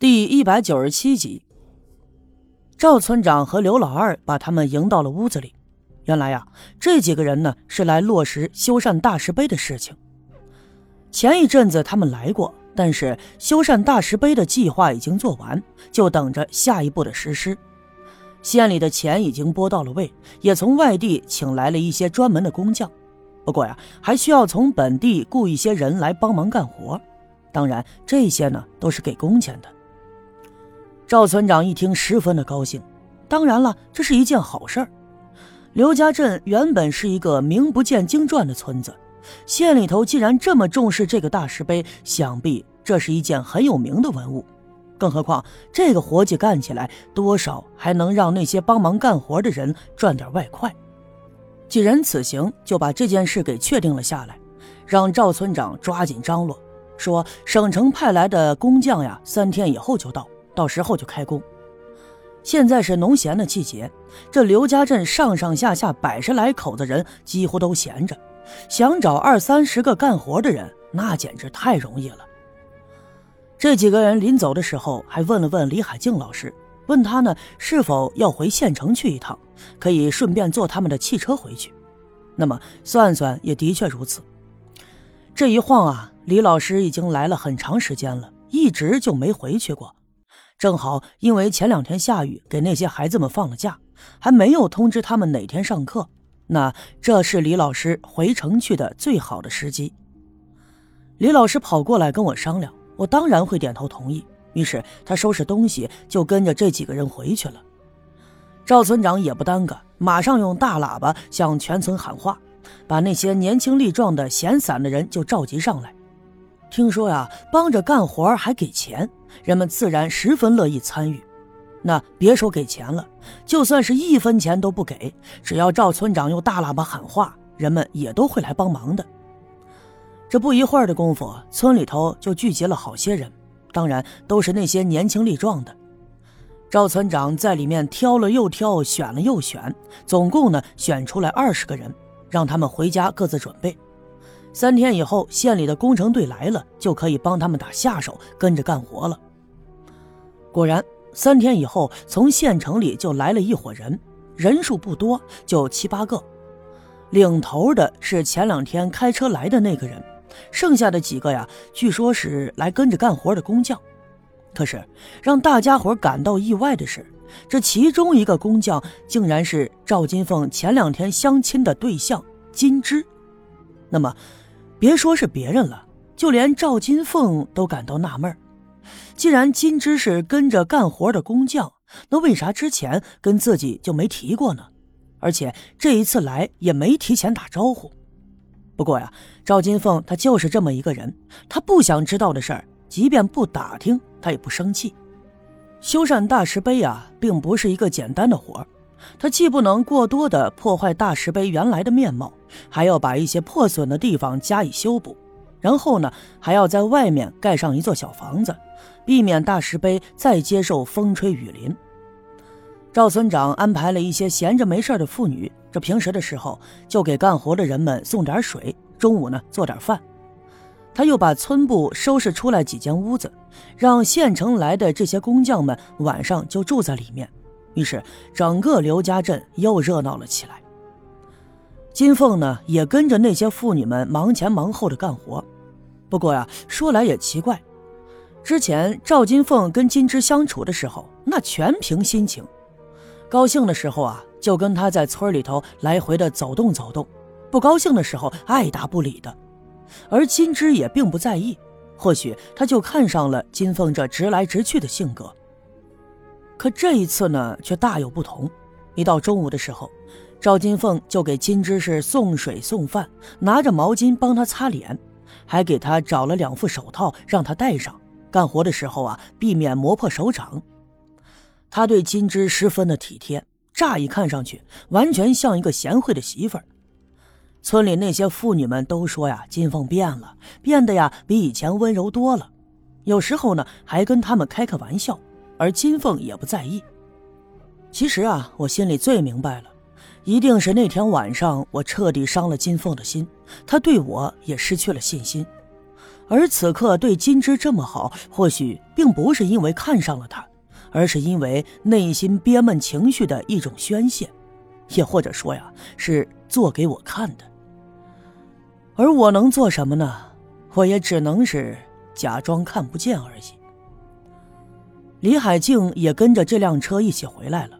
第一百九十七集，赵村长和刘老二把他们迎到了屋子里。原来呀，这几个人呢是来落实修缮大石碑的事情。前一阵子他们来过，但是修缮大石碑的计划已经做完，就等着下一步的实施。县里的钱已经拨到了位，也从外地请来了一些专门的工匠。不过呀，还需要从本地雇一些人来帮忙干活。当然，这些呢都是给工钱的。赵村长一听，十分的高兴。当然了，这是一件好事儿。刘家镇原本是一个名不见经传的村子，县里头既然这么重视这个大石碑，想必这是一件很有名的文物。更何况这个活计干起来，多少还能让那些帮忙干活的人赚点外快。几人此行就把这件事给确定了下来，让赵村长抓紧张罗，说省城派来的工匠呀，三天以后就到。到时候就开工。现在是农闲的季节，这刘家镇上上下下百十来口子人几乎都闲着，想找二三十个干活的人，那简直太容易了。这几个人临走的时候，还问了问李海静老师，问他呢是否要回县城去一趟，可以顺便坐他们的汽车回去。那么算算，也的确如此。这一晃啊，李老师已经来了很长时间了，一直就没回去过。正好，因为前两天下雨，给那些孩子们放了假，还没有通知他们哪天上课。那这是李老师回城去的最好的时机。李老师跑过来跟我商量，我当然会点头同意。于是他收拾东西，就跟着这几个人回去了。赵村长也不耽搁，马上用大喇叭向全村喊话，把那些年轻力壮的闲散的人就召集上来。听说呀，帮着干活还给钱，人们自然十分乐意参与。那别说给钱了，就算是一分钱都不给，只要赵村长用大喇叭喊话，人们也都会来帮忙的。这不一会儿的功夫，村里头就聚集了好些人，当然都是那些年轻力壮的。赵村长在里面挑了又挑，选了又选，总共呢选出来二十个人，让他们回家各自准备。三天以后，县里的工程队来了，就可以帮他们打下手，跟着干活了。果然，三天以后，从县城里就来了一伙人，人数不多，就七八个。领头的是前两天开车来的那个人，剩下的几个呀，据说是来跟着干活的工匠。可是，让大家伙感到意外的是，这其中一个工匠竟然是赵金凤前两天相亲的对象金枝。那么。别说是别人了，就连赵金凤都感到纳闷既然金枝是跟着干活的工匠，那为啥之前跟自己就没提过呢？而且这一次来也没提前打招呼。不过呀，赵金凤她就是这么一个人，她不想知道的事儿，即便不打听，她也不生气。修缮大石碑啊，并不是一个简单的活儿。他既不能过多的破坏大石碑原来的面貌，还要把一些破损的地方加以修补，然后呢，还要在外面盖上一座小房子，避免大石碑再接受风吹雨淋。赵村长安排了一些闲着没事的妇女，这平时的时候就给干活的人们送点水，中午呢做点饭。他又把村部收拾出来几间屋子，让县城来的这些工匠们晚上就住在里面。于是，整个刘家镇又热闹了起来。金凤呢，也跟着那些妇女们忙前忙后的干活。不过呀，说来也奇怪，之前赵金凤跟金枝相处的时候，那全凭心情。高兴的时候啊，就跟他在村里头来回的走动走动；不高兴的时候，爱答不理的。而金枝也并不在意，或许他就看上了金凤这直来直去的性格。可这一次呢，却大有不同。一到中午的时候，赵金凤就给金枝是送水送饭，拿着毛巾帮他擦脸，还给他找了两副手套让他戴上。干活的时候啊，避免磨破手掌。他对金枝十分的体贴，乍一看上去完全像一个贤惠的媳妇儿。村里那些妇女们都说呀，金凤变了，变得呀比以前温柔多了。有时候呢，还跟他们开开玩笑。而金凤也不在意。其实啊，我心里最明白了，一定是那天晚上我彻底伤了金凤的心，她对我也失去了信心。而此刻对金枝这么好，或许并不是因为看上了她，而是因为内心憋闷情绪的一种宣泄，也或者说呀，是做给我看的。而我能做什么呢？我也只能是假装看不见而已。李海静也跟着这辆车一起回来了，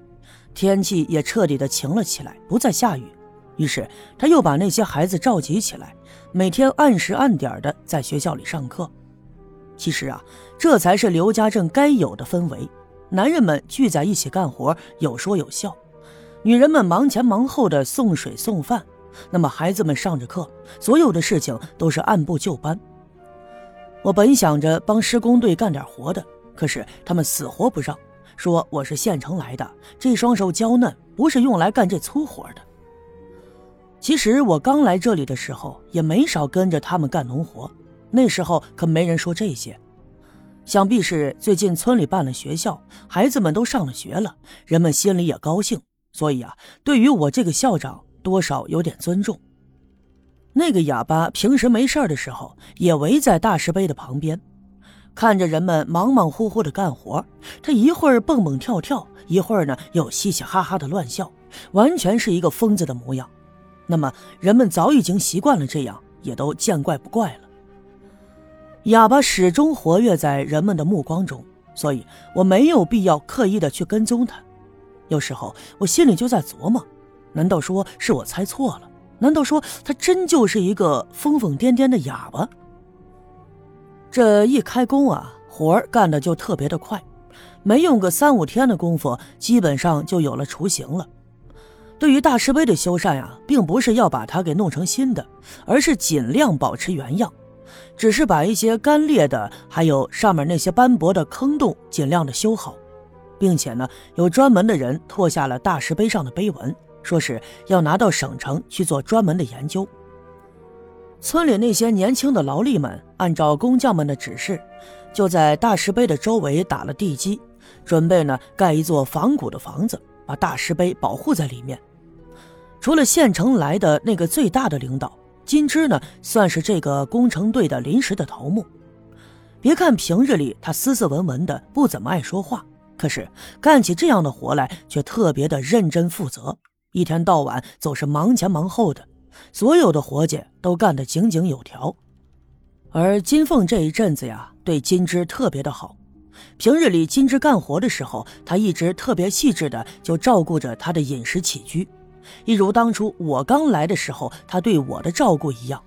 天气也彻底的晴了起来，不再下雨。于是他又把那些孩子召集起来，每天按时按点的在学校里上课。其实啊，这才是刘家镇该有的氛围：男人们聚在一起干活，有说有笑；女人们忙前忙后的送水送饭。那么孩子们上着课，所有的事情都是按部就班。我本想着帮施工队干点活的。可是他们死活不让，说我是县城来的，这双手娇嫩，不是用来干这粗活的。其实我刚来这里的时候，也没少跟着他们干农活，那时候可没人说这些。想必是最近村里办了学校，孩子们都上了学了，人们心里也高兴，所以啊，对于我这个校长，多少有点尊重。那个哑巴平时没事的时候，也围在大石碑的旁边。看着人们忙忙乎乎的干活，他一会儿蹦蹦跳跳，一会儿呢又嘻嘻哈哈的乱笑，完全是一个疯子的模样。那么人们早已经习惯了这样，也都见怪不怪了。哑巴始终活跃在人们的目光中，所以我没有必要刻意的去跟踪他。有时候我心里就在琢磨：难道说是我猜错了？难道说他真就是一个疯疯癫癫的哑巴？这一开工啊，活儿干的就特别的快，没用个三五天的功夫，基本上就有了雏形了。对于大石碑的修缮呀，并不是要把它给弄成新的，而是尽量保持原样，只是把一些干裂的，还有上面那些斑驳的坑洞，尽量的修好，并且呢，有专门的人拓下了大石碑上的碑文，说是要拿到省城去做专门的研究。村里那些年轻的劳力们，按照工匠们的指示，就在大石碑的周围打了地基，准备呢盖一座仿古的房子，把大石碑保护在里面。除了县城来的那个最大的领导金枝呢，算是这个工程队的临时的头目。别看平日里他斯斯文文的，不怎么爱说话，可是干起这样的活来却特别的认真负责，一天到晚总是忙前忙后的。所有的活计都干得井井有条，而金凤这一阵子呀，对金枝特别的好。平日里金枝干活的时候，他一直特别细致的就照顾着她的饮食起居，一如当初我刚来的时候他对我的照顾一样。